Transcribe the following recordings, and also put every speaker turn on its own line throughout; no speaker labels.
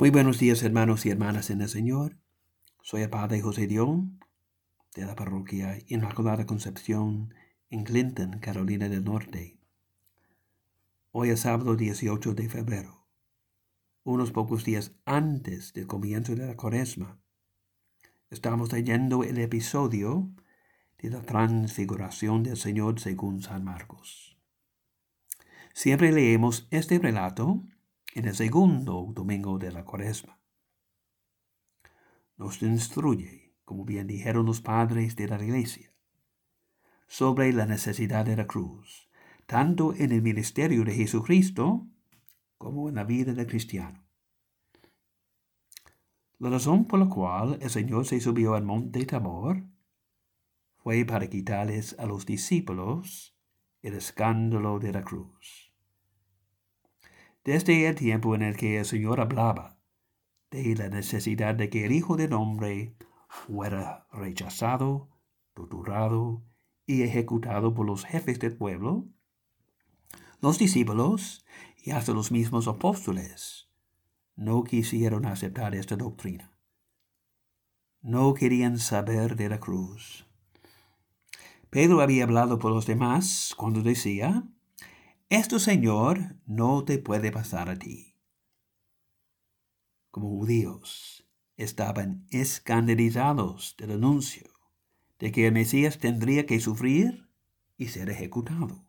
Muy buenos días hermanos y hermanas en el Señor. Soy el Padre José Dion de la parroquia Inmaculada Concepción en Clinton, Carolina del Norte. Hoy es sábado 18 de febrero, unos pocos días antes del comienzo de la cuaresma. Estamos leyendo el episodio de la transfiguración del Señor según San Marcos. Siempre leemos este relato en el segundo domingo de la cuaresma. Nos instruye, como bien dijeron los padres de la iglesia, sobre la necesidad de la cruz, tanto en el ministerio de Jesucristo como en la vida del cristiano. La razón por la cual el Señor se subió al monte Tabor fue para quitarles a los discípulos el escándalo de la cruz desde el tiempo en el que el Señor hablaba de la necesidad de que el Hijo del Hombre fuera rechazado, torturado y ejecutado por los jefes del pueblo, los discípulos y hasta los mismos apóstoles no quisieron aceptar esta doctrina. No querían saber de la cruz. Pedro había hablado por los demás cuando decía, esto, Señor, no te puede pasar a ti. Como judíos, estaban escandalizados del anuncio de que el Mesías tendría que sufrir y ser ejecutado.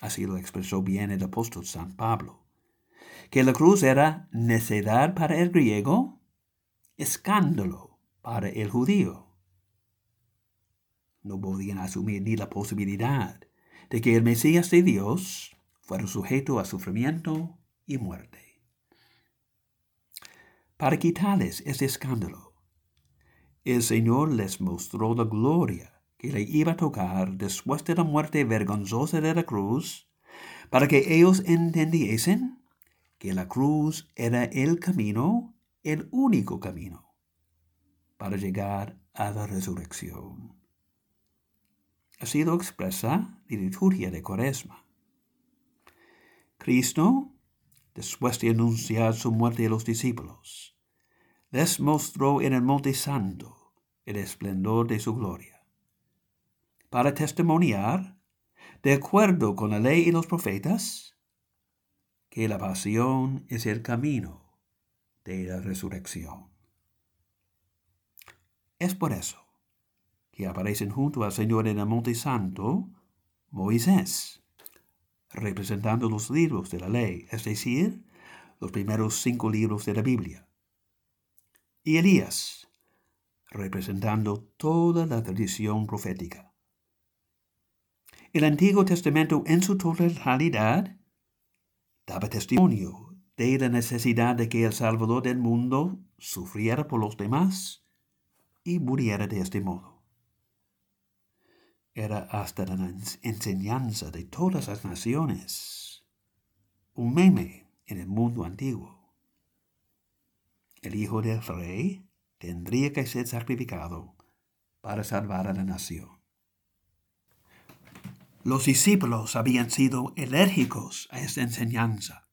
Así lo expresó bien el apóstol San Pablo, que la cruz era necedad para el griego, escándalo para el judío. No podían asumir ni la posibilidad de que el Mesías de Dios fuera sujeto a sufrimiento y muerte. Para quitarles este escándalo, el Señor les mostró la gloria que le iba a tocar después de la muerte vergonzosa de la cruz, para que ellos entendiesen que la cruz era el camino, el único camino, para llegar a la resurrección. Así lo expresa la liturgia de Cuaresma. Cristo, después de anunciar su muerte a los discípulos, les mostró en el Monte Santo el esplendor de su gloria, para testimoniar, de acuerdo con la ley y los profetas, que la pasión es el camino de la resurrección. Es por eso que aparecen junto al Señor en el Monte Santo, Moisés, representando los libros de la ley, es decir, los primeros cinco libros de la Biblia, y Elías, representando toda la tradición profética. El Antiguo Testamento en su totalidad daba testimonio de la necesidad de que el Salvador del mundo sufriera por los demás y muriera de este modo era hasta la enseñanza de todas las naciones, un meme en el mundo antiguo. El hijo del rey tendría que ser sacrificado para salvar a la nación. Los discípulos habían sido alérgicos a esta enseñanza.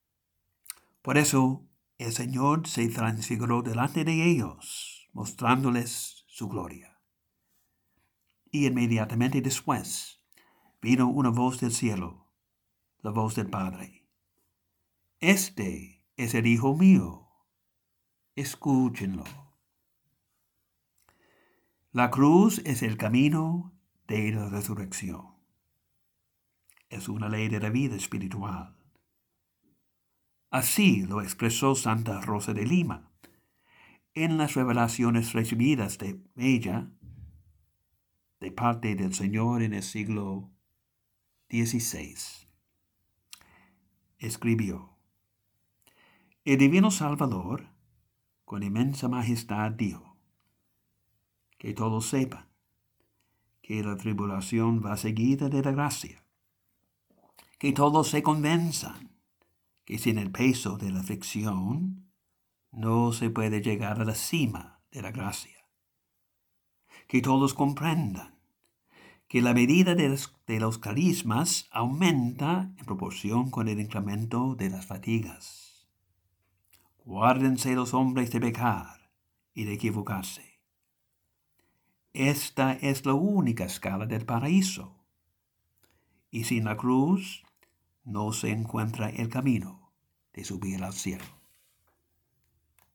Por eso el Señor se transfiguró delante de ellos, mostrándoles su gloria y inmediatamente después vino una voz del cielo, la voz del Padre. Este es el Hijo mío. Escúchenlo. La cruz es el camino de la resurrección. Es una ley de la vida espiritual. Así lo expresó Santa Rosa de Lima en las revelaciones recibidas de ella de parte del Señor en el siglo XVI. Escribió, El Divino Salvador, con inmensa majestad, dijo, que todos sepan que la tribulación va seguida de la gracia, que todos se convenzan que sin el peso de la aflicción no se puede llegar a la cima de la gracia que todos comprendan que la medida de los, carismas aumenta en proporción con el incremento de las fatigas. Guárdense los hombres de pecar y de equivocarse. Esta es la única escala del paraíso. Y sin la cruz no se encuentra el camino de subir al cielo.